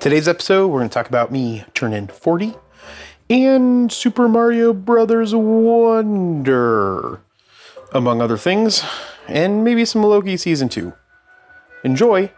Today's episode, we're going to talk about me turning 40 and Super Mario Brothers Wonder, among other things, and maybe some Loki season 2. Enjoy!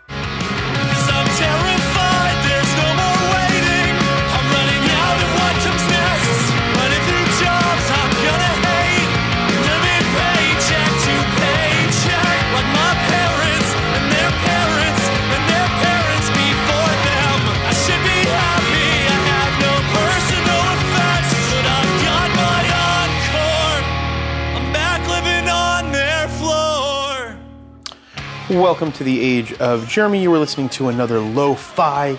Welcome to the Age of Jeremy. You were listening to another lo fi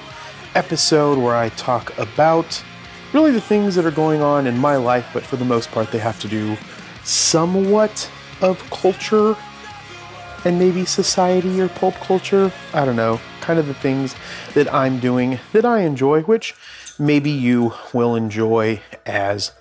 episode where I talk about really the things that are going on in my life, but for the most part, they have to do somewhat of culture and maybe society or pulp culture. I don't know. Kind of the things that I'm doing that I enjoy, which maybe you will enjoy as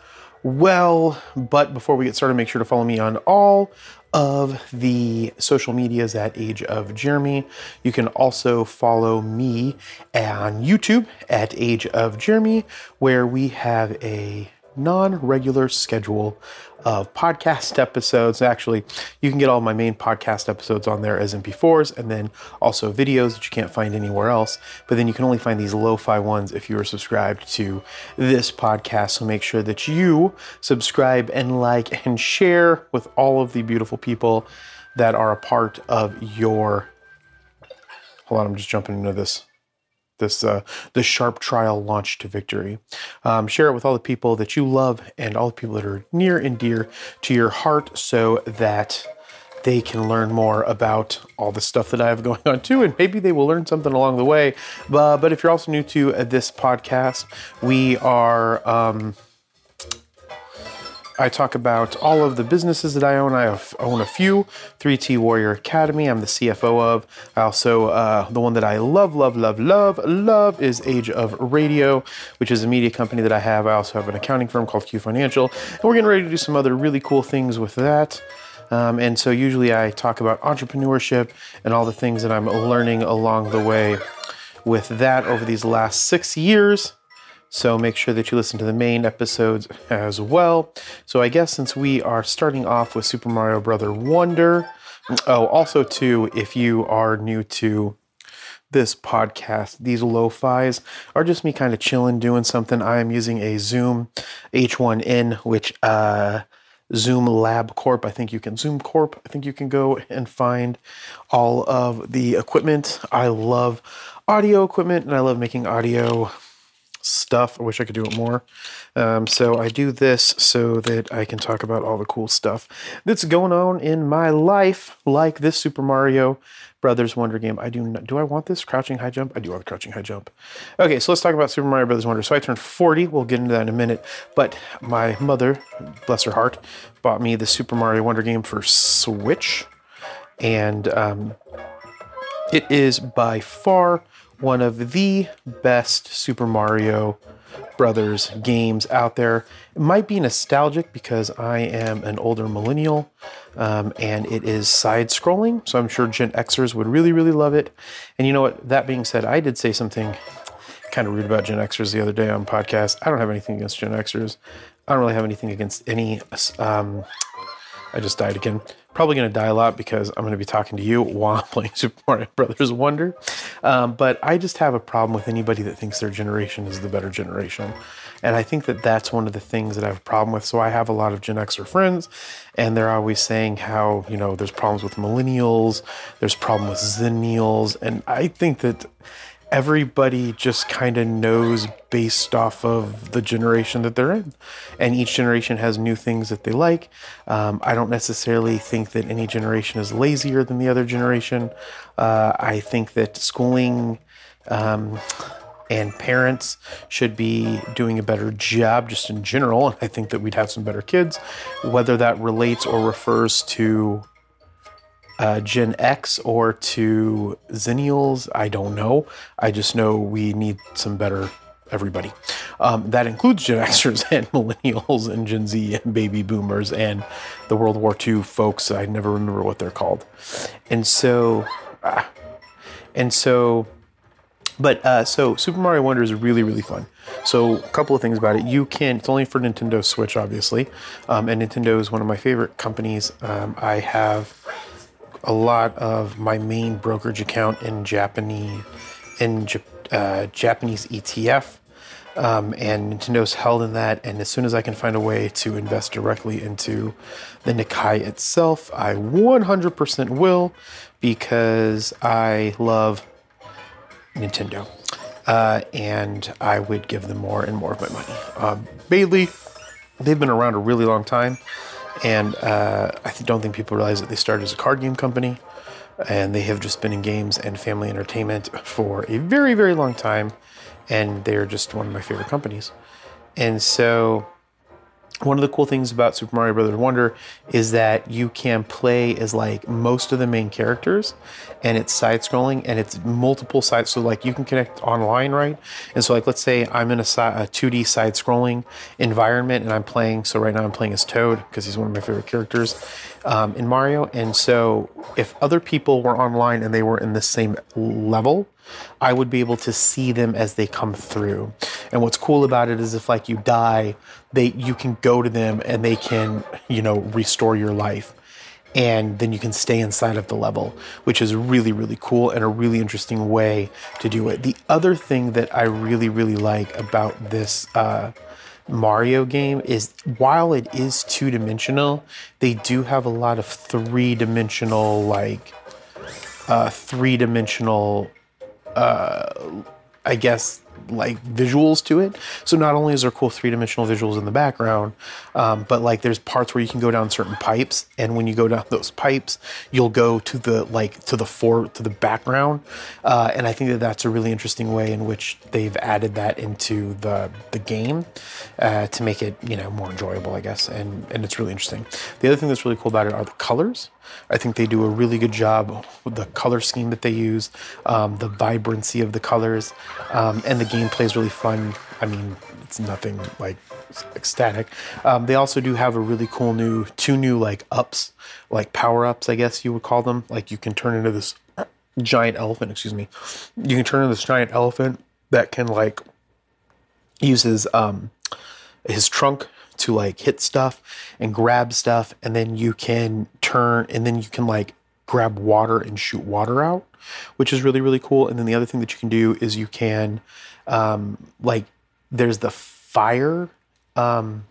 well. But before we get started, make sure to follow me on all of the social medias at Age of Jeremy. You can also follow me on YouTube at Age of Jeremy, where we have a non regular schedule of podcast episodes. Actually, you can get all my main podcast episodes on there as MP4s and then also videos that you can't find anywhere else. But then you can only find these lo fi ones if you are subscribed to this podcast. So make sure that you subscribe and like and share with all of the beautiful people that are a part of your. Hold on, I'm just jumping into this this uh, the sharp trial launch to victory. Um, share it with all the people that you love and all the people that are near and dear to your heart, so that they can learn more about all the stuff that I have going on too, and maybe they will learn something along the way. But, but if you're also new to uh, this podcast, we are. Um, I talk about all of the businesses that I own. I own a few. 3T Warrior Academy, I'm the CFO of. I also, uh, the one that I love, love, love, love, love is Age of Radio, which is a media company that I have. I also have an accounting firm called Q Financial. And we're getting ready to do some other really cool things with that. Um, and so usually I talk about entrepreneurship and all the things that I'm learning along the way with that over these last six years. So make sure that you listen to the main episodes as well. So I guess since we are starting off with Super Mario Brother Wonder, oh, also too, if you are new to this podcast, these lo-fis are just me kind of chilling, doing something. I am using a Zoom H1N, which uh, Zoom Lab Corp. I think you can Zoom Corp. I think you can go and find all of the equipment. I love audio equipment and I love making audio stuff. I wish I could do it more. Um, so I do this so that I can talk about all the cool stuff that's going on in my life, like this Super Mario Brothers Wonder game. I do not, do I want this crouching high jump? I do want the crouching high jump. Okay, so let's talk about Super Mario Brothers Wonder. So I turned 40. We'll get into that in a minute. But my mother, bless her heart, bought me the Super Mario Wonder game for Switch, and um, it is by far one of the best Super Mario Brothers games out there. It might be nostalgic because I am an older millennial um, and it is side scrolling. So I'm sure Gen Xers would really, really love it. And you know what? That being said, I did say something kind of rude about Gen Xers the other day on podcast. I don't have anything against Gen Xers. I don't really have anything against any. Um, I just died again. Probably going to die a lot because I'm going to be talking to you while I'm playing Super Mario Brothers Wonder. Um, but I just have a problem with anybody that thinks their generation is the better generation. And I think that that's one of the things that I have a problem with. So I have a lot of Gen Xer friends, and they're always saying how, you know, there's problems with millennials, there's problem with zennials. And I think that everybody just kind of knows based off of the generation that they're in. And each generation has new things that they like. Um, I don't necessarily think that any generation is lazier than the other generation. Uh, I think that schooling. Um, and parents should be doing a better job just in general. And I think that we'd have some better kids. Whether that relates or refers to uh, Gen X or to Zennials, I don't know. I just know we need some better everybody. Um, that includes Gen Xers and Millennials and Gen Z and Baby Boomers and the World War II folks. I never remember what they're called. And so, ah, and so, but uh, so Super Mario Wonder is really really fun. So a couple of things about it. You can. It's only for Nintendo Switch, obviously, um, and Nintendo is one of my favorite companies. Um, I have a lot of my main brokerage account in Japanese in uh, Japanese ETF. Um, and Nintendo's held in that. And as soon as I can find a way to invest directly into the Nikkei itself, I 100% will because I love Nintendo. Uh, and I would give them more and more of my money. Um, Bailey, they've been around a really long time. And uh, I don't think people realize that they started as a card game company. And they have just been in games and family entertainment for a very, very long time. And they're just one of my favorite companies. And so one of the cool things about Super Mario Brothers Wonder is that you can play as like most of the main characters and it's side scrolling and it's multiple sides so like you can connect online right and so like let's say I'm in a, si- a 2D side scrolling environment and I'm playing so right now I'm playing as Toad because he's one of my favorite characters um, in Mario and so if other people were online and they were in the same level I would be able to see them as they come through. And what's cool about it is if like you die, they you can go to them and they can, you know, restore your life. And then you can stay inside of the level, which is really, really cool and a really interesting way to do it. The other thing that I really, really like about this uh, Mario game is while it is two dimensional, they do have a lot of three dimensional, like, uh, three dimensional I guess, like visuals to it. So not only is there cool three dimensional visuals in the background, um, but like there's parts where you can go down certain pipes, and when you go down those pipes, you'll go to the like to the for to the background, uh, and I think that that's a really interesting way in which they've added that into the the game uh, to make it you know more enjoyable, I guess, and and it's really interesting. The other thing that's really cool about it are the colors. I think they do a really good job with the color scheme that they use, um, the vibrancy of the colors, um, and the gameplay is really fun. I mean, it's nothing like ecstatic. Um, they also do have a really cool new, two new like ups, like power ups, I guess you would call them. Like you can turn into this giant elephant. Excuse me. You can turn into this giant elephant that can like uses um his trunk to like hit stuff and grab stuff and then you can turn and then you can like grab water and shoot water out which is really really cool. And then the other thing that you can do is you can um like there's the fire um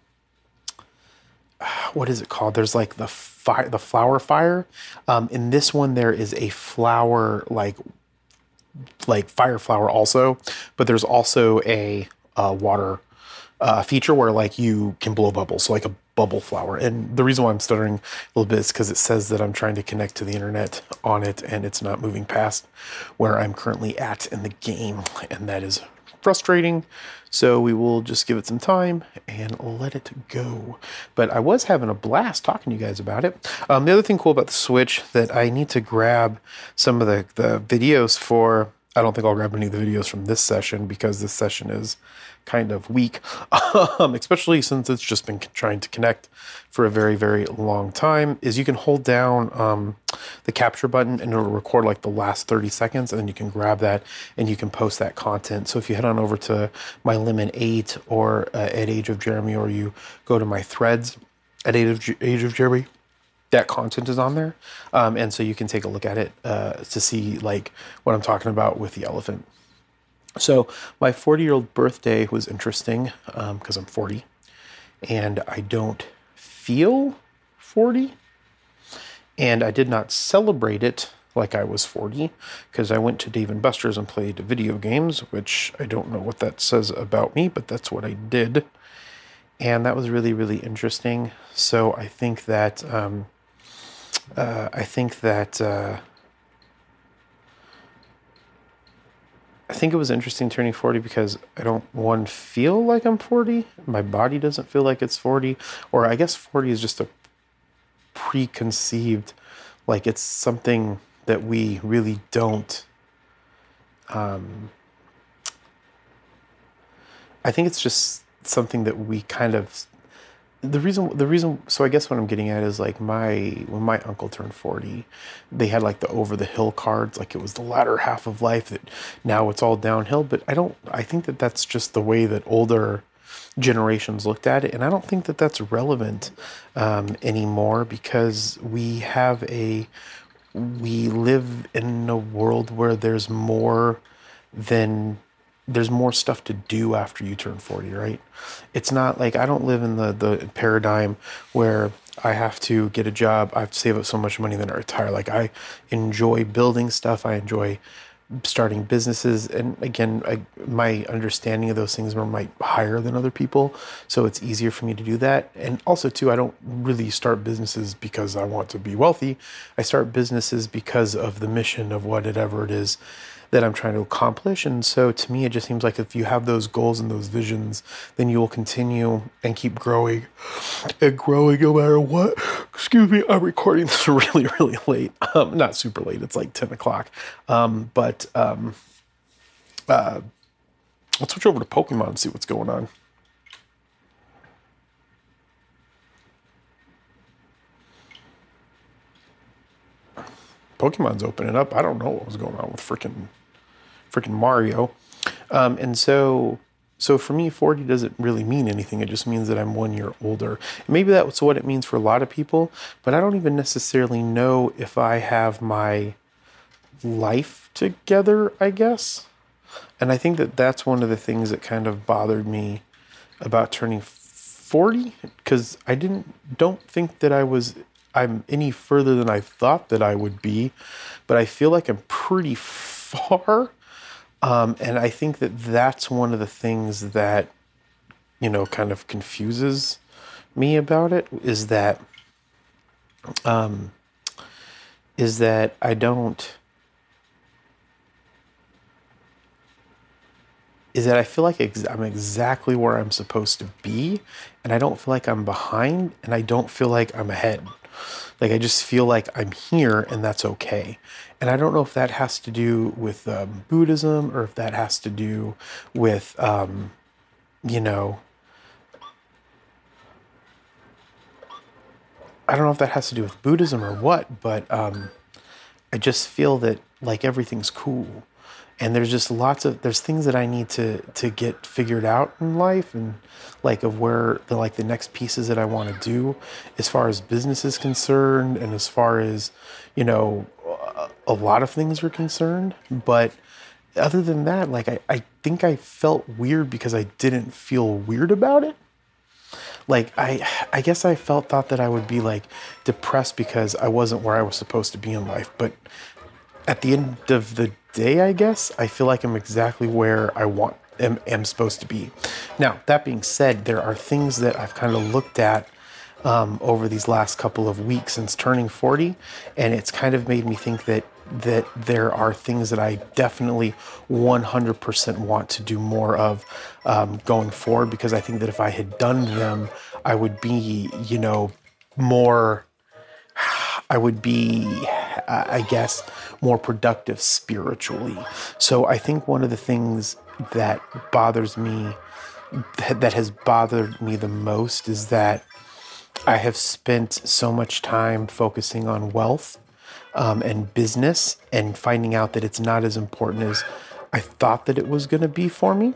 what is it called? There's like the fire the flower fire. Um in this one there is a flower like like fire flower also, but there's also a uh, water uh, feature where like you can blow bubbles, so like a bubble flower. And the reason why I'm stuttering a little bit is because it says that I'm trying to connect to the internet on it, and it's not moving past where I'm currently at in the game, and that is frustrating. So we will just give it some time and let it go. But I was having a blast talking to you guys about it. Um, the other thing cool about the Switch that I need to grab some of the, the videos for I don't think I'll grab any of the videos from this session because this session is kind of weak, um, especially since it's just been trying to connect for a very, very long time. Is you can hold down um, the capture button and it'll record like the last 30 seconds, and then you can grab that and you can post that content. So if you head on over to my Lemon 8 or uh, at Age of Jeremy, or you go to my threads at Age of, Age of Jeremy, that content is on there. Um, and so you can take a look at it uh, to see like what i'm talking about with the elephant. So my 40 year old birthday was interesting because i'm 40 and i don't feel 40 and i did not celebrate it like i was 40 because i went to dave and buster's and played video games which i don't know what that says about me but that's what i did. And that was really really interesting. So i think that um, uh, I think that uh, I think it was interesting turning 40 because I don't one feel like I'm 40. My body doesn't feel like it's 40, or I guess 40 is just a preconceived, like it's something that we really don't. Um, I think it's just something that we kind of the reason the reason so i guess what i'm getting at is like my when my uncle turned 40 they had like the over the hill cards like it was the latter half of life that now it's all downhill but i don't i think that that's just the way that older generations looked at it and i don't think that that's relevant um, anymore because we have a we live in a world where there's more than there's more stuff to do after you turn 40 right? It's not like i don't live in the the paradigm where i have to get a job i have to save up so much money then i retire. Like i enjoy building stuff i enjoy starting businesses and again I, my understanding of those things are might higher than other people so it's easier for me to do that. And also too i don't really start businesses because i want to be wealthy. I start businesses because of the mission of whatever it is that I'm trying to accomplish. And so to me, it just seems like if you have those goals and those visions, then you will continue and keep growing and growing no matter what. Excuse me, I'm recording this really, really late. Um, not super late, it's like 10 o'clock. Um, but um, uh, let's switch over to Pokemon and see what's going on. Pokemon's opening up. I don't know what was going on with freaking freaking Mario. Um, and so so for me 40 doesn't really mean anything. It just means that I'm 1 year older. maybe that's what it means for a lot of people, but I don't even necessarily know if I have my life together, I guess. And I think that that's one of the things that kind of bothered me about turning 40 because I didn't don't think that I was I'm any further than I thought that I would be, but I feel like I'm pretty far. Um, and I think that that's one of the things that, you know, kind of confuses me about it is that, um, is that I don't, is that I feel like ex- I'm exactly where I'm supposed to be, and I don't feel like I'm behind, and I don't feel like I'm ahead. Like I just feel like I'm here and that's okay. And I don't know if that has to do with um, Buddhism or if that has to do with, um, you know, I don't know if that has to do with Buddhism or what, but um, I just feel that like everything's cool and there's just lots of there's things that I need to to get figured out in life and like of where the like the next pieces that I want to do as far as business is concerned and as far as you know a lot of things are concerned. But other than that like I, I think I felt weird because I didn't feel weird about it. Like I I guess I felt thought that I would be like depressed because I wasn't where I was supposed to be in life. But at the end of the day, I guess, I feel like I'm exactly where I want am, am supposed to be. Now, that being said, there are things that I've kind of looked at um, over these last couple of weeks since turning 40, and it's kind of made me think that that there are things that I definitely 100% want to do more of um, going forward because I think that if I had done them, I would be, you know, more. I would be I, guess, more productive spiritually. So I think one of the things that bothers me, that, that has bothered me the most, is that I have spent so much time focusing on wealth um, and business and finding out that it's not as important as I thought that it was going to be for me.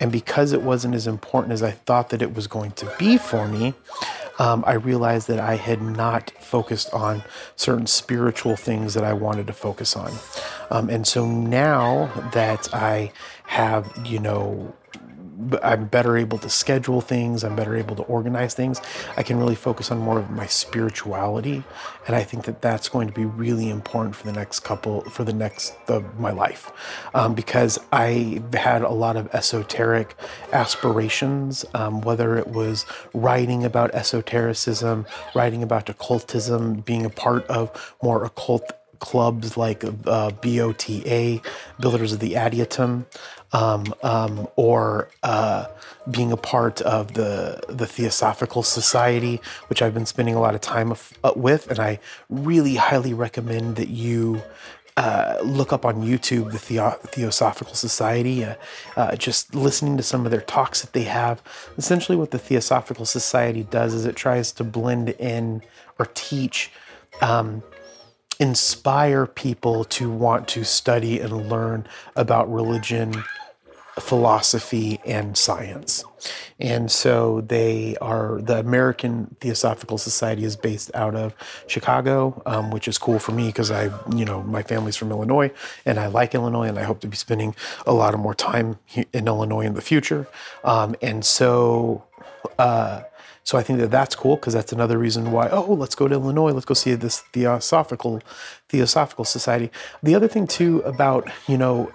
And because it wasn't as important as I thought that it was going to be for me, um, I realized that I had not focused on certain spiritual things that I wanted to focus on. Um, and so now that I have, you know, I'm better able to schedule things. I'm better able to organize things. I can really focus on more of my spirituality, and I think that that's going to be really important for the next couple, for the next of my life, um, because I had a lot of esoteric aspirations. Um, whether it was writing about esotericism, writing about occultism, being a part of more occult clubs like uh, BOTA, Builders of the Adytum, um, um, or uh, being a part of the the Theosophical Society, which I've been spending a lot of time uh, with, and I really highly recommend that you. Uh, look up on YouTube the Theo- Theosophical Society. Uh, uh, just listening to some of their talks that they have. Essentially, what the Theosophical Society does is it tries to blend in or teach um, inspire people to want to study and learn about religion, philosophy, and science. And so they are, the American Theosophical Society is based out of Chicago, um, which is cool for me because I, you know, my family's from Illinois and I like Illinois and I hope to be spending a lot of more time in Illinois in the future. Um, and so, uh, so I think that that's cool because that's another reason why. Oh, let's go to Illinois. Let's go see this Theosophical Theosophical Society. The other thing too about you know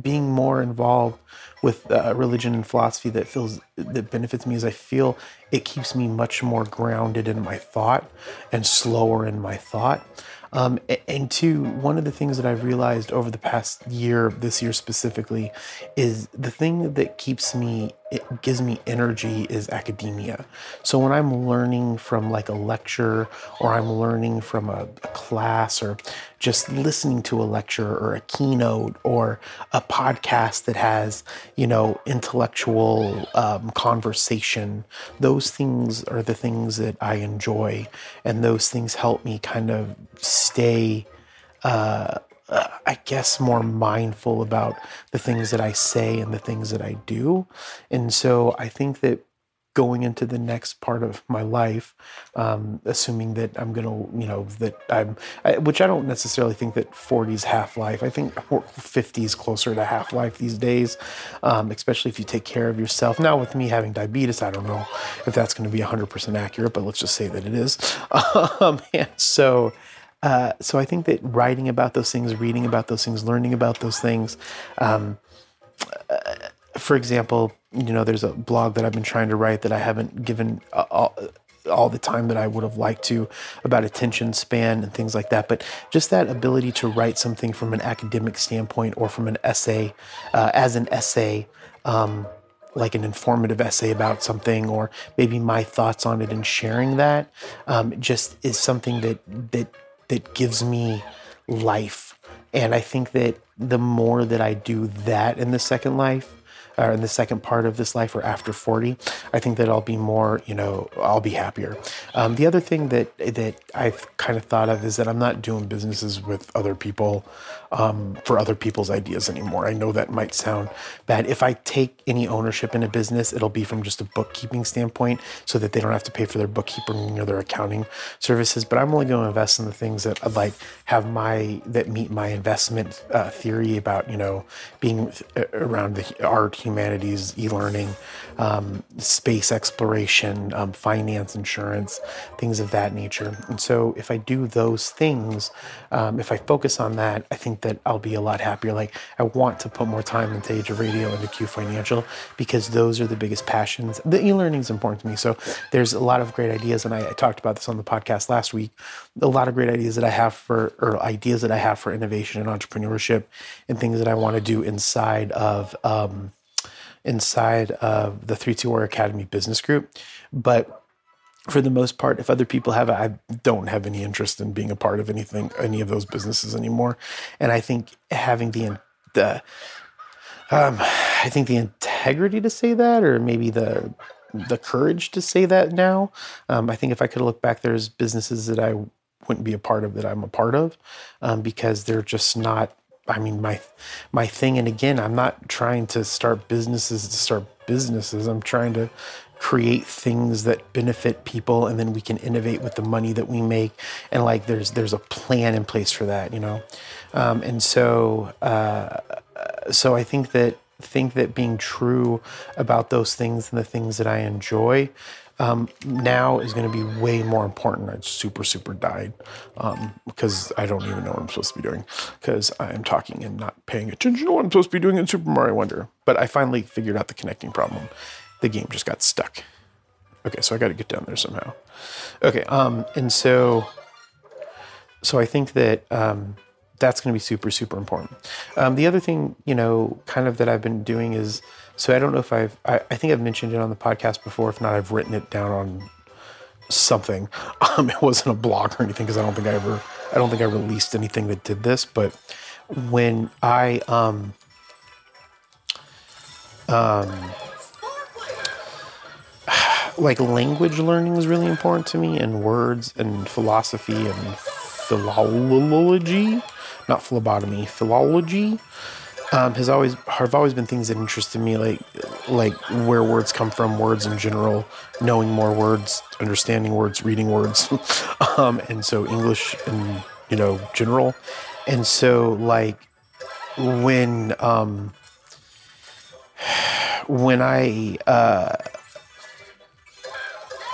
being more involved with uh, religion and philosophy that feels that benefits me is I feel it keeps me much more grounded in my thought and slower in my thought. Um, and two, one of the things that I've realized over the past year, this year specifically, is the thing that keeps me, it gives me energy is academia. So when I'm learning from like a lecture or I'm learning from a, a class or just listening to a lecture or a keynote or a podcast that has, you know, intellectual um, conversation, those things are the things that I enjoy. And those things help me kind of stay uh, I guess, more mindful about the things that I say and the things that I do. And so I think that going into the next part of my life, um, assuming that I'm going to, you know, that I'm, I, which I don't necessarily think that 40 is half life. I think 50 is closer to half life these days, um, especially if you take care of yourself. Now, with me having diabetes, I don't know if that's going to be 100% accurate, but let's just say that it is. Um, and so, uh, so I think that writing about those things, reading about those things, learning about those things, um, uh, for example, you know, there's a blog that I've been trying to write that I haven't given uh, all, all the time that I would have liked to about attention span and things like that. But just that ability to write something from an academic standpoint or from an essay, uh, as an essay, um, like an informative essay about something or maybe my thoughts on it and sharing that um, just is something that that that gives me life and i think that the more that i do that in the second life or in the second part of this life or after 40 i think that i'll be more you know i'll be happier. Um, the other thing that that i've kind of thought of is that i'm not doing businesses with other people um, for other people's ideas anymore. I know that might sound bad. If i take any ownership in a business it'll be from just a bookkeeping standpoint so that they don't have to pay for their bookkeeping or their accounting services but i'm only going to invest in the things that I'd like have my that meet my investment uh, theory about you know being uh, around the art humanities e-learning um, space exploration um, finance insurance things of that nature. And so if i do those things um, if i focus on that i think that i'll be a lot happier. Like i want to put more time into age of radio and to q financial because those are the biggest passions. The e-learning is important to me. So there's a lot of great ideas and I, I talked about this on the podcast last week. A lot of great ideas that i have for or ideas that i have for innovation and entrepreneurship and things that i want to do inside of um, inside of the 3T Warrior Academy business group. But for the most part, if other people have I don't have any interest in being a part of anything, any of those businesses anymore. And I think having the the um, I think the integrity to say that, or maybe the the courage to say that now. Um, I think if I could look back, there's businesses that I wouldn't be a part of that I'm a part of um, because they're just not. I mean, my my thing. And again, I'm not trying to start businesses to start businesses. I'm trying to create things that benefit people and then we can innovate with the money that we make and like there's there's a plan in place for that you know um, and so uh, so i think that think that being true about those things and the things that i enjoy um, now is going to be way more important. I super, super died um, because I don't even know what I'm supposed to be doing because I am talking and not paying attention to what I'm supposed to be doing in Super Mario Wonder. But I finally figured out the connecting problem the game just got stuck. Okay, so I got to get down there somehow. Okay, um, and so, so I think that um, that's going to be super, super important. Um, the other thing, you know, kind of that I've been doing is, so I don't know if I've, I, I think I've mentioned it on the podcast before. If not, I've written it down on something. Um, it wasn't a blog or anything because I don't think I ever, I don't think I released anything that did this. But when I, um, um, like language learning is really important to me and words and philosophy and philology not phlebotomy philology um, has always have always been things that interested me like like where words come from words in general knowing more words understanding words reading words um, and so english and you know general. And so like when um when i uh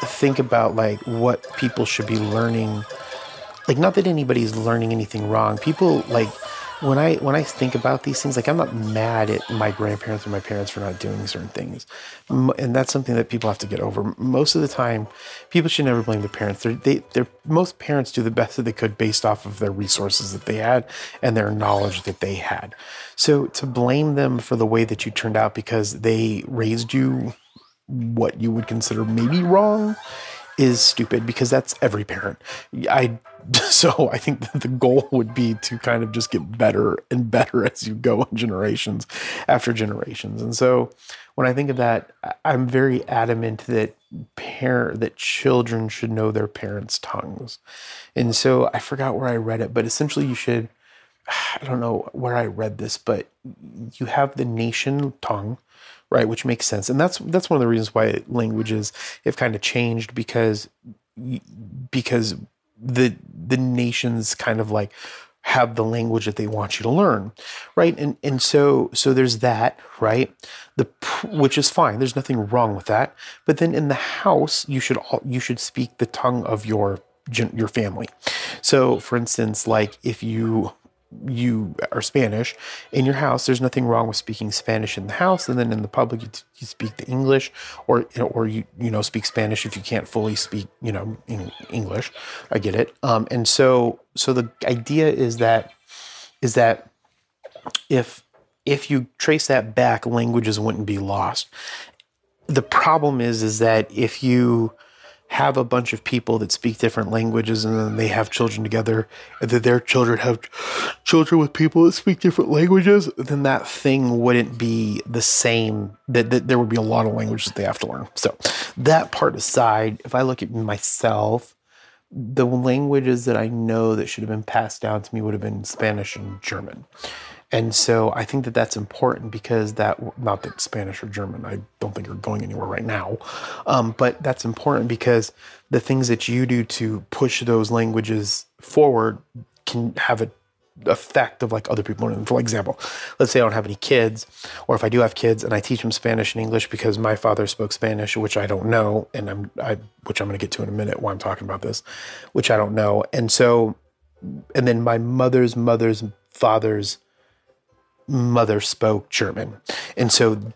think about like what people should be learning like not that anybody's learning anything wrong. People like when i when i think about these things like i'm not mad at my grandparents or my parents for not doing certain things. And that's something that people have to get over. Most of the time people should never blame the parents. They're they, they're most parents do the best that they could based off of their resources that they had and their knowledge that they had. So to blame them for the way that you turned out because they raised you what you would consider maybe wrong is stupid because that's every parent. I so I think that the goal would be to kind of just get better and better as you go in generations after generations. And so when I think of that, I'm very adamant that parent that children should know their parents' tongues. And so I forgot where I read it, but essentially you should I don't know where I read this, but you have the nation tongue right? Which makes sense, and that's that's one of the reasons why languages have kind of changed because because the the nations kind of like have the language that they want you to learn right and and so so there's that right the which is fine there's nothing wrong with that but then in the house you should all you should speak the tongue of your your family so for instance like if you you are Spanish in your house, there's nothing wrong with speaking Spanish in the house, and then in the public you, you speak the English, or or you you know speak Spanish if you can't fully speak you know English. I get it. Um, and so so the idea is that is that if if you trace that back, languages wouldn't be lost. The problem is is that if you have a bunch of people that speak different languages and then they have children together and then their children have children with people that speak different languages then that thing wouldn't be the same. That, that there would be a lot of languages that they have to learn. So that part aside if i look at myself the languages that i know that should have been passed down to me would have been spanish and german and so I think that that's important because that, not that Spanish or German, I don't think are going anywhere right now, um, but that's important because the things that you do to push those languages forward can have a effect of like other people For example, let's say I don't have any kids, or if I do have kids and I teach them Spanish and English because my father spoke Spanish, which I don't know, and I'm I which I'm going to get to in a minute while I'm talking about this, which I don't know, and so, and then my mother's mother's father's mother spoke German. And so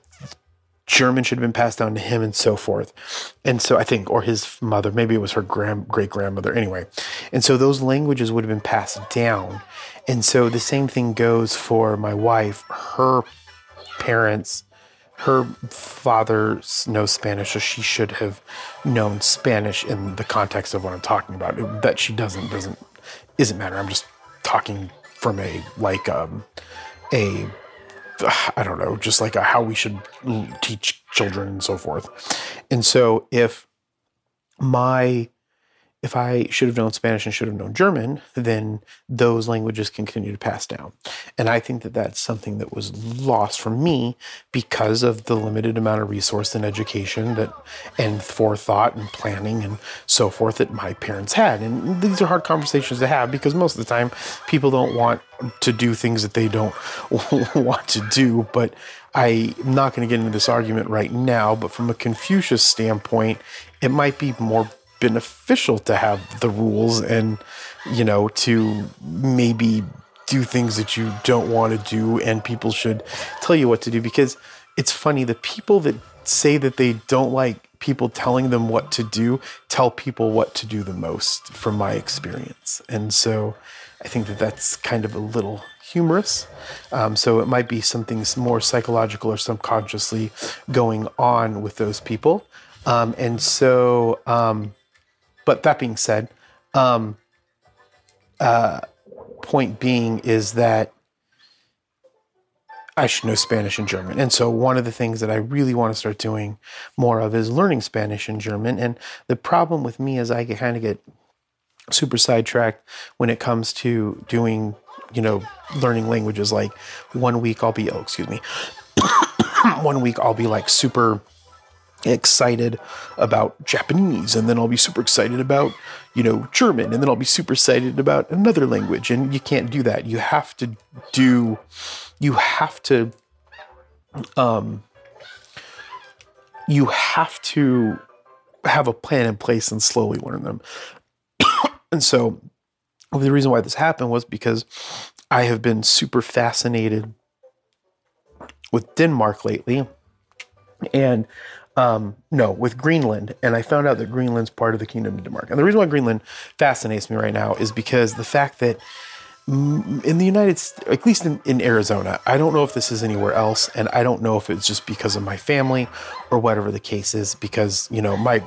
German should have been passed down to him and so forth. And so I think, or his mother, maybe it was her grand, great grandmother, anyway. And so those languages would have been passed down. And so the same thing goes for my wife. Her parents her father knows Spanish, so she should have known Spanish in the context of what I'm talking about. That she doesn't doesn't isn't matter. I'm just talking from a like um a I don't know, just like a, how we should teach children and so forth. And so if my if I should have known Spanish and should have known German, then those languages continue to pass down. And I think that that's something that was lost from me because of the limited amount of resource and education that and forethought and planning and so forth that my parents had. And these are hard conversations to have because most of the time people don't want to do things that they don't want to do. But I'm not going to get into this argument right now. But from a Confucius standpoint, it might be more beneficial to have the rules and you know to maybe do things that you don't want to do and people should tell you what to do because it's funny the people that say that they don't like people telling them what to do tell people what to do the most from my experience. And so i think that that's kind of a little humorous. Um, so it might be something more psychological or subconsciously going on with those people. Um, and so um, but that being said, um, uh, point being is that I should know Spanish and German. And so one of the things that I really want to start doing more of is learning Spanish and German. And the problem with me is I kind of get super sidetracked when it comes to doing, you know, learning languages. Like one week I'll be, oh, excuse me, one week I'll be like super excited about Japanese, and then I'll be super excited about, you know, German, and then I'll be super excited about another language. And you can't do that. You have to do, you have to, um, you have to have a plan in place and slowly learn them. and so the reason why this happened was because I have been super fascinated with Denmark lately. And um, no, with Greenland. And I found out that Greenland's part of the Kingdom of Denmark. And the reason why Greenland fascinates me right now is because the fact that in the United States, at least in, in Arizona, I don't know if this is anywhere else. And I don't know if it's just because of my family or whatever the case is, because, you know, my,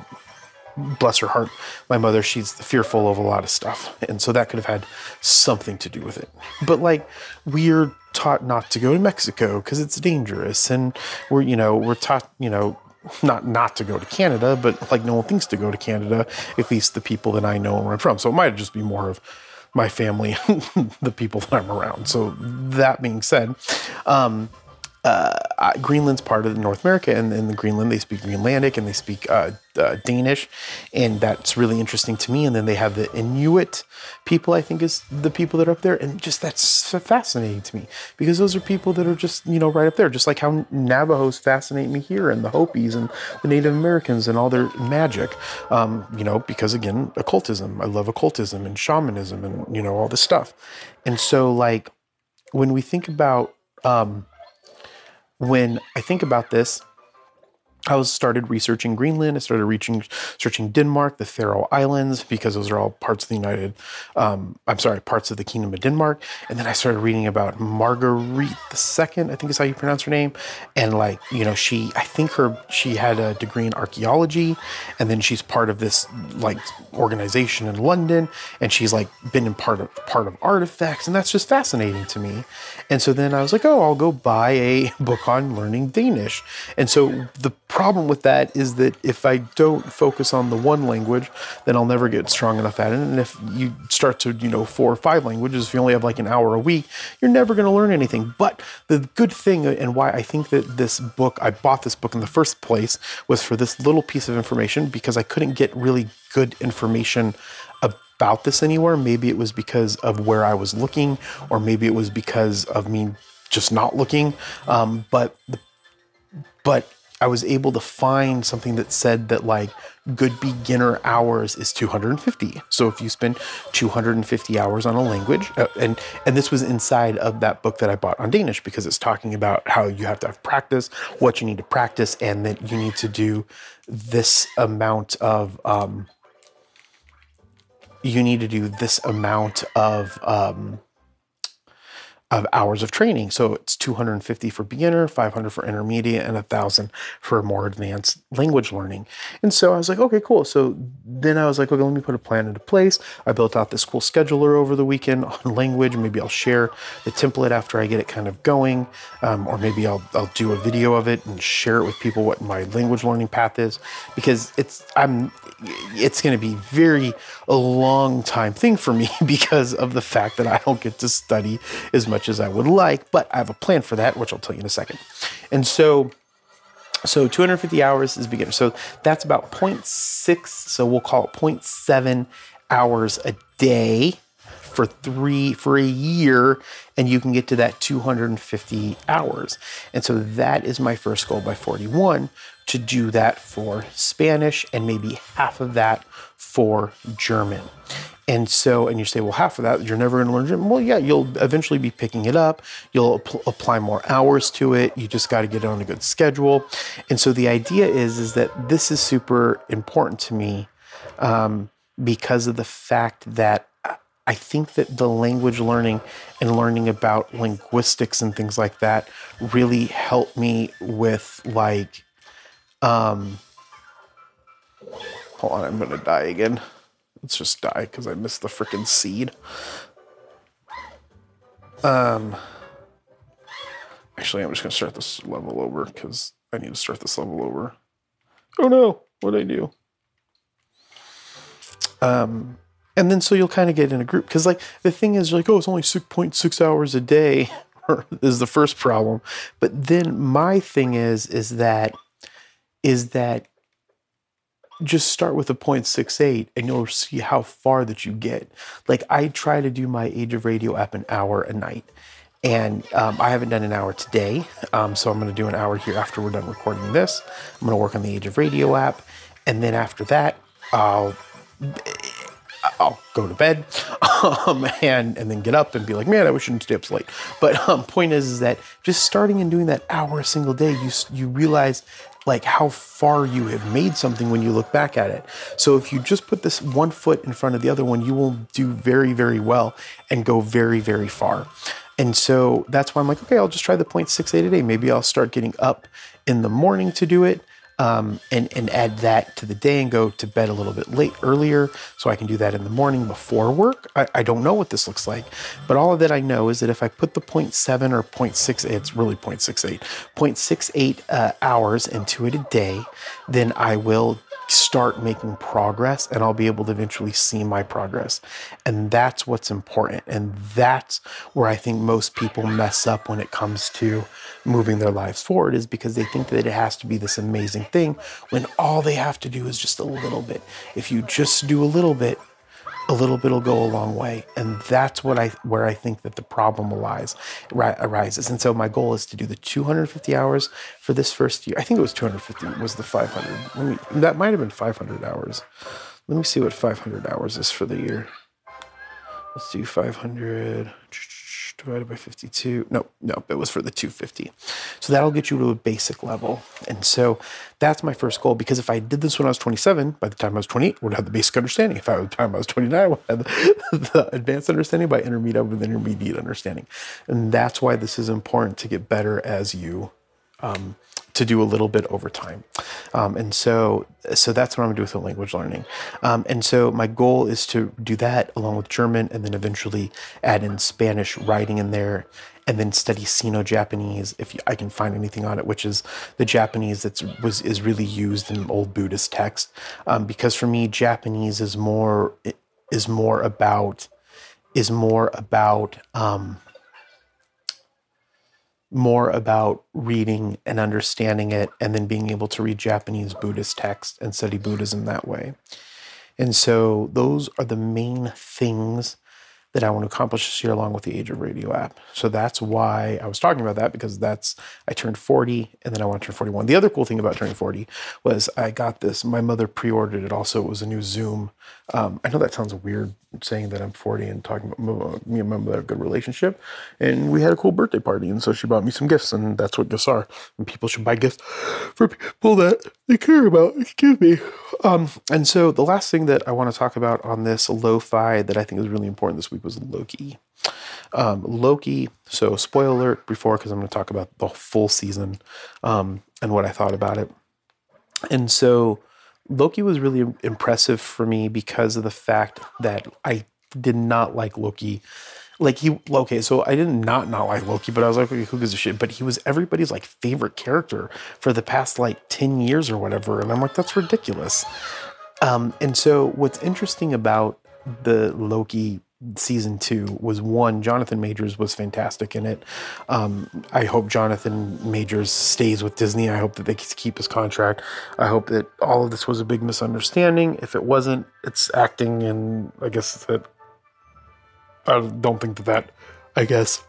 bless her heart, my mother, she's fearful of a lot of stuff. And so that could have had something to do with it. But like, we're taught not to go to Mexico because it's dangerous. And we're, you know, we're taught, you know, not not to go to Canada, but like no one thinks to go to Canada, at least the people that I know and where I'm from. So it might just be more of my family, the people that I'm around. So that being said, um, uh, uh, Greenland's part of North America, and in Greenland they speak Greenlandic and they speak uh, uh, Danish, and that's really interesting to me. And then they have the Inuit people, I think, is the people that are up there, and just that's fascinating to me because those are people that are just you know right up there, just like how Navajos fascinate me here, and the Hopis and the Native Americans and all their magic. Um, you know, because again, occultism. I love occultism and shamanism and you know all this stuff, and so like when we think about um, when I think about this, I was started researching Greenland. I started reaching, searching Denmark, the Faroe Islands, because those are all parts of the United. Um, I'm sorry, parts of the Kingdom of Denmark. And then I started reading about Marguerite II. I think is how you pronounce her name. And like, you know, she, I think her, she had a degree in archaeology, and then she's part of this like organization in London, and she's like been in part of part of artifacts, and that's just fascinating to me. And so then I was like, oh, I'll go buy a book on learning Danish. And so the problem with that is that if I don't focus on the one language, then I'll never get strong enough at it. And if you start to, you know, four or five languages, if you only have like an hour a week, you're never going to learn anything. But the good thing uh, and why I think that this book, I bought this book in the first place, was for this little piece of information because I couldn't get really good information about this anywhere. Maybe it was because of where I was looking, or maybe it was because of me just not looking. Um, but the, but I was able to find something that said that like good beginner hours is 250. So if you spend 250 hours on a language, uh, and and this was inside of that book that I bought on Danish because it's talking about how you have to have practice, what you need to practice, and that you need to do this amount of um, you need to do this amount of um, of hours of training. So it's 250 for beginner, 500 for intermediate, and 1,000 for more advanced language learning. And so I was like, okay, cool. So then I was like, okay, let me put a plan into place. I built out this cool scheduler over the weekend on language. Maybe I'll share the template after I get it kind of going, um, or maybe I'll, I'll do a video of it and share it with people what my language learning path is because it's I'm it's going to be very a long time thing for me because of the fact that I don't get to study as much as I would like, but I have a plan for that, which I'll tell you in a second. And so, so 250 hours is beginner. So that's about 0.6. So we'll call it 0.7 hours a day for three for a year and you can get to that 250 hours and so that is my first goal by 41 to do that for spanish and maybe half of that for german. And so and you say well half of that you're never going to learn german. Well yeah you'll eventually be picking it up. You'll ap- apply more hours to it. You just got to get it on a good schedule. And so the idea is is that this is super important to me um, because of the fact that I think that the language learning and learning about linguistics and things like that really helped me with like um hold on, I'm gonna die again. Let's just die because I missed the freaking seed. Um actually I'm just gonna start this level over because I need to start this level over. Oh no, what'd I do? Um and then so you'll kind of get in a group because like the thing is like oh it's only 6.6 hours a day is the first problem but then my thing is is that is that just start with a 0.68 and you'll see how far that you get. Like i try to do my age of radio app an hour a night. And um, i haven't done an hour today um, so i'm going to do an hour here after we're done recording this. I'm going to work on the age of radio app. And then after that i'll I'll go to bed um, and and then get up and be like, man, I wish I didn't stay up so late. But um, point is, is that just starting and doing that hour a single day, you you realize like how far you have made something when you look back at it. So if you just put this one foot in front of the other one, you will do very very well and go very very far. And so that's why I'm like, okay, I'll just try the 0.68 a day. Maybe I'll start getting up in the morning to do it um, and and add that to the day and go to bed a little bit late earlier so I can do that in the morning before work. I, I don't know what this looks like, but all of that I know is that if I put the 0.7 or 0.6, it's really 0.68, 0.68 uh, hours into it a day, then I will start making progress and I'll be able to eventually see my progress. And that's what's important. And that's where I think most people mess up when it comes to moving their lives forward is because they think that it has to be this amazing thing when all they have to do is just a little bit. If you just do a little bit, a little bit will go a long way. And that's what i where i think that the problem lies ri- arises. And so my goal is to do the 250 hours for this first year. I think it was 250 was the 500 let me that might have been 500 hours. Let me see what 500 hours is for the year. Let's do 500 divided by 52 no no it was for the 250 so that'll get you to a basic level. And so that's my first goal because if i did this when i was 27 by the time i was 28 I would have the basic understanding. If i by the time i was 29 i would have the, the advanced understanding by intermediate with intermediate understanding. And that's why this is important to get better as you um, to do a little bit over time. Um, and so, so that's what I'm gonna do with the language learning. Um, and so my goal is to do that along with German and then eventually add in Spanish writing in there and then study Sino-Japanese if I can find anything on it, which is the Japanese that was is really used in old Buddhist text. Um, because for me, Japanese is more is more about is more about um, more about reading and understanding it and then being able to read Japanese Buddhist text and study Buddhism that way. And so those are the main things that I want to accomplish this year along with the Age of Radio app. So that's why I was talking about that because that's I turned 40 and then I want to turn 41. The other cool thing about turning 40 was I got this. My mother pre-ordered it. Also, it was a new Zoom. Um, I know that sounds weird saying that I'm 40 and talking about me and my mother a good relationship, and we had a cool birthday party, and so she bought me some gifts, and that's what gifts are. And people should buy gifts for people that they care about. Excuse me. Um, and so the last thing that I want to talk about on this lo-fi that I think is really important this week was Loki. Um, Loki. So spoiler alert before because I'm going to talk about the full season um, and what I thought about it. And so Loki was really impressive for me because of the fact that I did not like Loki. Like he okay, so I did not not like Loki, but I was like, okay, who gives a shit? But he was everybody's like favorite character for the past like ten years or whatever, and I'm like, that's ridiculous. Um, and so what's interesting about the Loki season two was one jonathan majors was fantastic in it. Um, i hope jonathan majors stays with disney. I hope that they keep his contract. I hope that all of this was a big misunderstanding. If it wasn't it's acting and i guess that i don't think that that i guess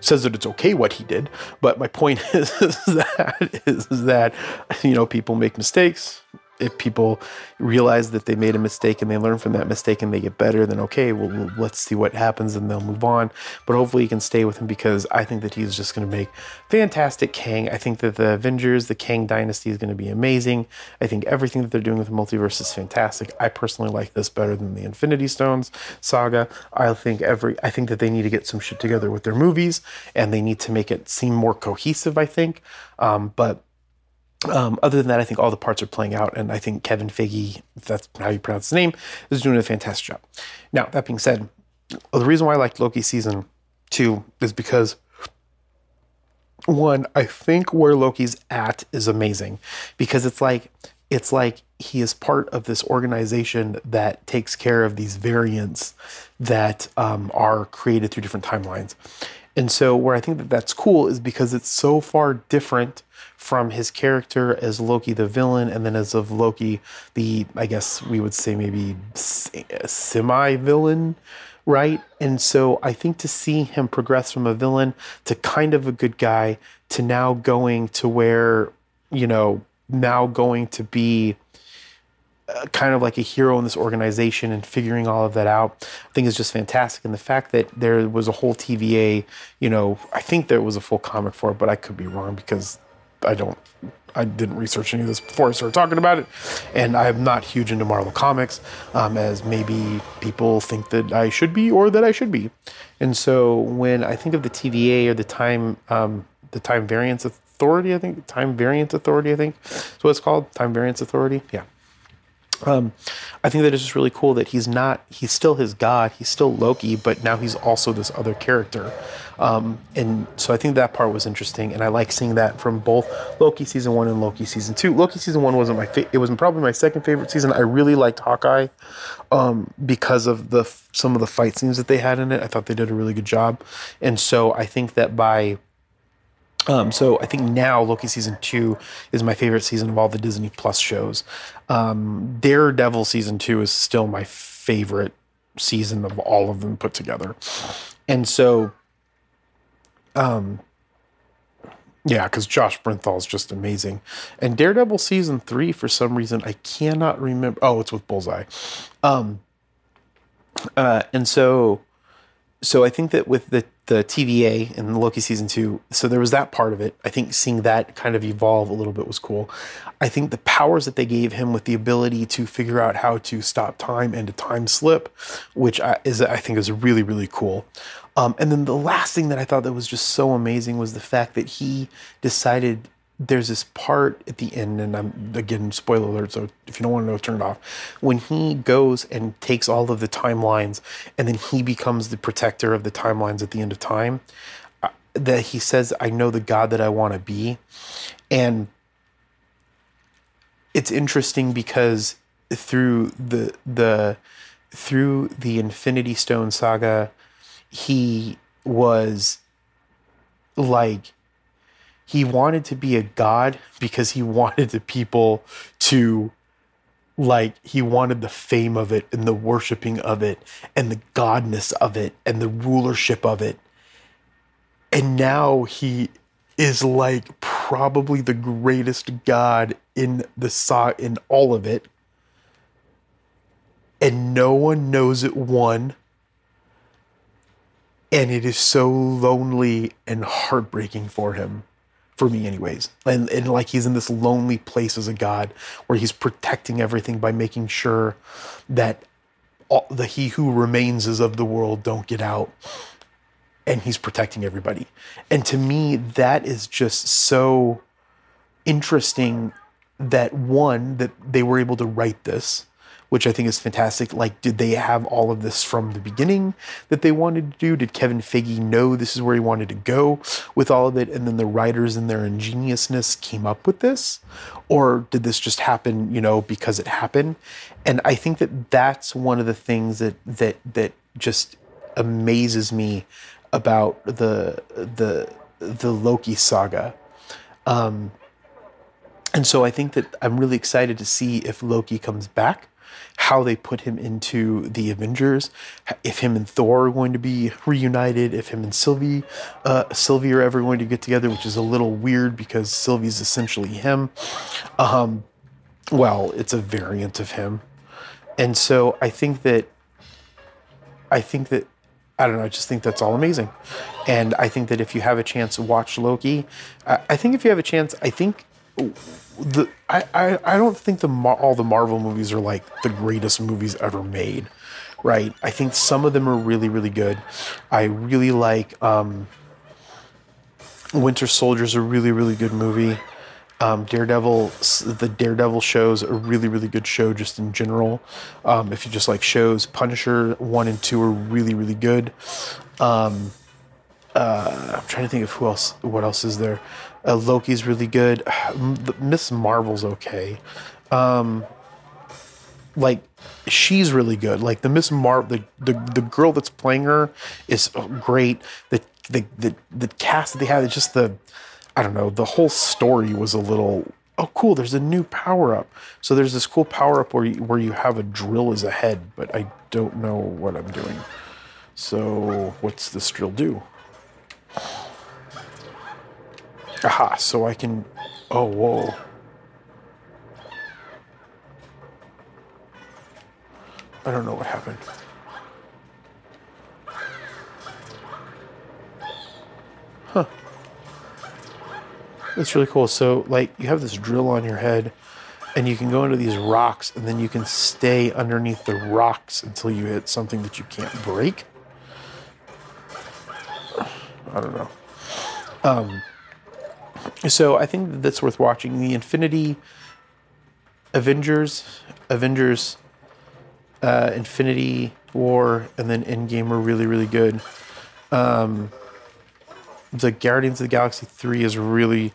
says that it's okay what he did. But my point is, is that is that you know people make mistakes if people realize that they made a mistake and they learn from that mistake and they get better, then okay, well, let's see what happens and they'll move on. But hopefully, you can stay with him because I think that he's just going to make fantastic Kang. I think that the Avengers, the Kang dynasty is going to be amazing. I think everything that they're doing with the multiverse is fantastic. I personally like this better than the Infinity Stones saga. I think every I think that they need to get some shit together with their movies and they need to make it seem more cohesive. I think, um, but um, other than that, I think all the parts are playing out, and I think Kevin Feige, if that's how you pronounce his name, is doing a fantastic job. Now, that being said, the reason why I liked Loki season two is because one, I think where Loki's at is amazing because it's like it's like he is part of this organization that takes care of these variants that um, are created through different timelines. And so, where I think that that's cool is because it's so far different from his character as Loki the villain, and then as of Loki the, I guess we would say maybe semi villain, right? And so, I think to see him progress from a villain to kind of a good guy to now going to where, you know, now going to be uh, kind of like a hero in this organization and figuring all of that out, I think is just fantastic. And the fact that there was a whole TVA, you know, I think there was a full comic for it, but I could be wrong because I don't, I didn't research any of this before I started talking about it. And I'm not huge into Marvel Comics, um, as maybe people think that I should be or that I should be. And so when I think of the TVA or the time, um, the Time Variance Authority, I think, Time Variance Authority, I think is what it's called, Time Variance Authority. Yeah. Um, I think that it's just really cool that he's not, he's still his god, he's still Loki, but now he's also this other character. Um, and so I think that part was interesting, and I like seeing that from both Loki season one and Loki season two. Loki season one wasn't my, fa- it was probably my second favorite season. I really liked Hawkeye um, because of the some of the fight scenes that they had in it. I thought they did a really good job, and so I think that by um, so I think now Loki season two is my favorite season of all the Disney Plus shows. Um, Daredevil season two is still my favorite season of all of them put together, and so, um, yeah, because Jon Bernthal is just amazing, and Daredevil season three for some reason I cannot remember. Oh, it's with Bullseye, um, uh, and so so I think that with the the TVA and Loki season two, so there was that part of it. I think seeing that kind of evolve a little bit was cool. I think the powers that they gave him with the ability to figure out how to stop time and to time slip, which I, is I think is really really cool. Um, and then the last thing that I thought that was just so amazing was the fact that he decided there's this part at the end, and I'm again spoiler alert. So if you don't want to know, turn it off. When he goes and takes all of the timelines, and then he becomes the protector of the timelines at the end of time. Uh, that he says, "I know the God that I want to be," and it's interesting because through the the through the Infinity Stone saga, he was like he wanted to be a god because he wanted the people to like he wanted the fame of it and the worshiping of it and the godness of it and the rulership of it. And now he is like probably the greatest god in the saw in all of it. And no one knows it one. And it is so lonely and heartbreaking for him for me anyways. And, and like he's in this lonely place as a god where he's protecting everything by making sure that all, the he who remains is of the world don't get out. And he's protecting everybody. And to me that is just so interesting that one that they were able to write this which i think is fantastic. Like did they have all of this from the beginning that they wanted to do? Did kevin feige know this is where he wanted to go with all of it? And then the writers and their ingeniousness came up with this? Or did this just happen you know because it happened? And i think that that's one of the things that that that just amazes me about the the the loki saga. Um, and so I think that I'm really excited to see if Loki comes back, how they put him into the Avengers, if him and Thor are going to be reunited, if him and Sylvie, uh, Sylvie are ever going to get together, which is a little weird because Sylvie's essentially him. Um, well, it's a variant of him, and so I think that, I think that I don't know. I just think that's all amazing, and I think that if you have a chance to watch Loki, I, I think if you have a chance, I think the I I, I don't think the all the Marvel movies are like the greatest movies ever made, right? I think some of them are really really good. I really like um, Winter Soldier is a really really good movie. Um, Daredevil, the Daredevil show's a really, really good show just in general. Um, if you just like shows, Punisher one and two are really, really good. Um, uh, I'm trying to think of who else, what else is there. Uh, Loki's really good. Miss Marvel's okay. Um, like she's really good. Like the Miss Mar, the, the the girl that's playing her is great. The the the the cast that they have, it's just the, I don't know. The whole story was a little. Oh, cool! There's a new power up. So there's this cool power up where you, where you have a drill as a head, but I don't know what I'm doing. So what's this drill do? Aha! So I can. Oh, whoa. I don't know what happened. Huh. That's really cool. So, like, you have this drill on your head, and you can go into these rocks, and then you can stay underneath the rocks until you hit something that you can't break. I don't know. Um, so I think that's worth watching. The Infinity Avengers, Avengers, uh, Infinity War, and then Endgame were really, really good. Um, the Guardians of the Galaxy 3 is really,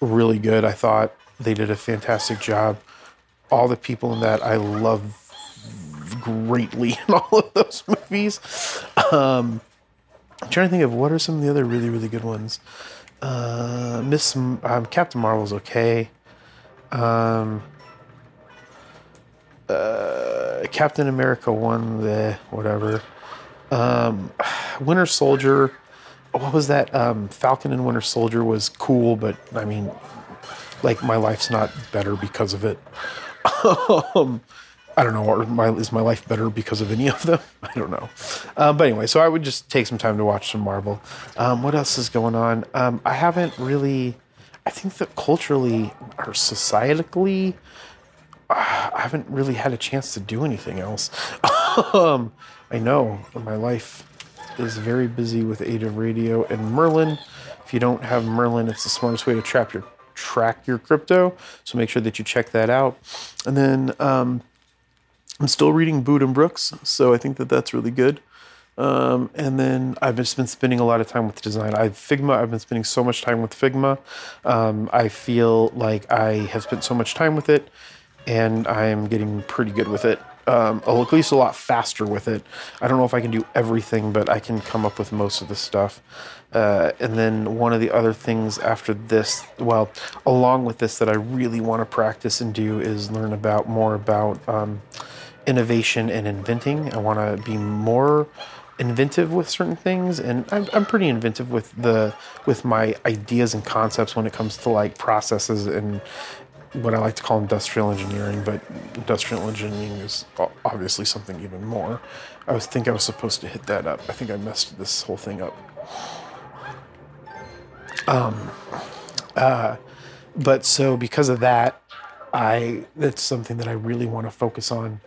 really good. I thought they did a fantastic job. All the people in that I love greatly in all of those movies. Um, I'm trying to think of what are some of the other really, really good ones. Uh, Miss um, Captain Marvel's okay. Um, uh, Captain America one, the whatever. Um, Winter Soldier. What was that? Um, Falcon and Winter Soldier was cool, but I mean, like my life's not better because of it. um, I don't know. Or my, is my life better because of any of them? I don't know. Um, but anyway, so I would just take some time to watch some Marvel. Um, what else is going on? Um, I haven't really. I think that culturally or societally, uh, I haven't really had a chance to do anything else. um, I know my life is very busy with Age of Radio and Merlin. If you don't have Merlin, it's the smartest way to trap your track your crypto. So make sure that you check that out. And then um, I'm still reading Boot and Brooks, so I think that that's really good. Um, and then I've just been spending a lot of time with design. I Figma. I've been spending so much time with Figma. Um, I feel like I have spent so much time with it, and I am getting pretty good with it. Um, at least a lot faster with it. I don't know if I can do everything, but I can come up with most of the stuff. Uh, and then one of the other things after this, well, along with this, that I really want to practice and do is learn about more about um, innovation and inventing. I want to be more inventive with certain things, and I'm, I'm pretty inventive with the with my ideas and concepts when it comes to like processes and what I like to call industrial engineering. But industrial engineering is obviously something even more. I was think I was supposed to hit that up. I think I messed this whole thing up. Um, uh, but so because of that, I that's something that I really want to focus on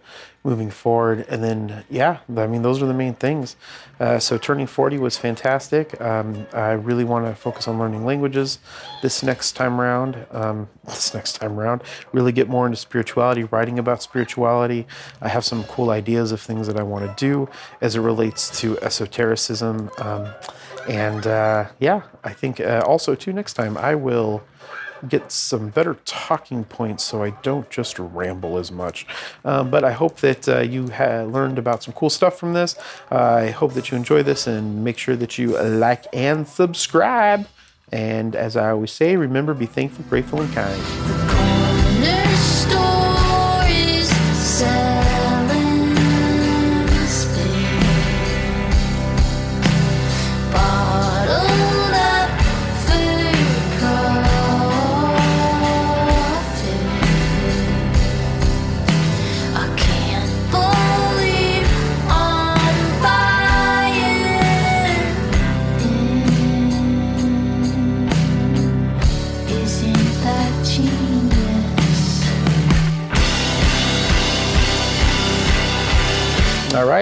moving forward. And then, yeah, I mean, those are the main things. Uh, so turning 40 was fantastic. Um, I really want to focus on learning languages this next time around. Um, this next time around, really get more into spirituality, writing about spirituality. I have some cool ideas of things that I want to do as it relates to esotericism. Um, and uh, yeah, I think uh, also too next time I will get some better talking points so I don't just ramble as much. Um, but I hope that uh, you learned about some cool stuff from this. I hope that you enjoy this and make sure that you like and subscribe. And as I always say, remember be thankful, grateful, and kind.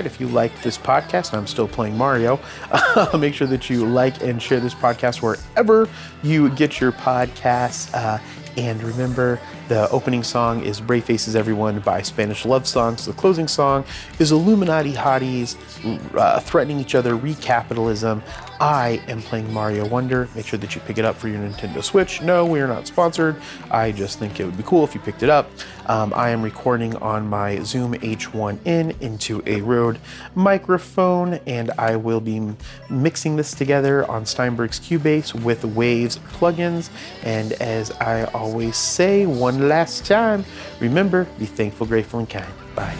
Right, if you like this podcast, I'm still playing Mario. make sure that you like and share this podcast wherever you get your podcasts. Uh, and remember, the opening song is Brave Faces Everyone by Spanish Love Songs. The closing song is Illuminati Hotties uh, threatening each other, recapitalism. I am playing Mario Wonder. Make sure that you pick it up for your Nintendo Switch. No, we are not sponsored. I just think it would be cool if you picked it up. Um, I am recording on my Zoom H1N into a Rode microphone, and I will be mixing this together on Steinberg's Cubase with Waves plugins. And as I always say, one last time, remember be thankful, grateful, and kind. Bye.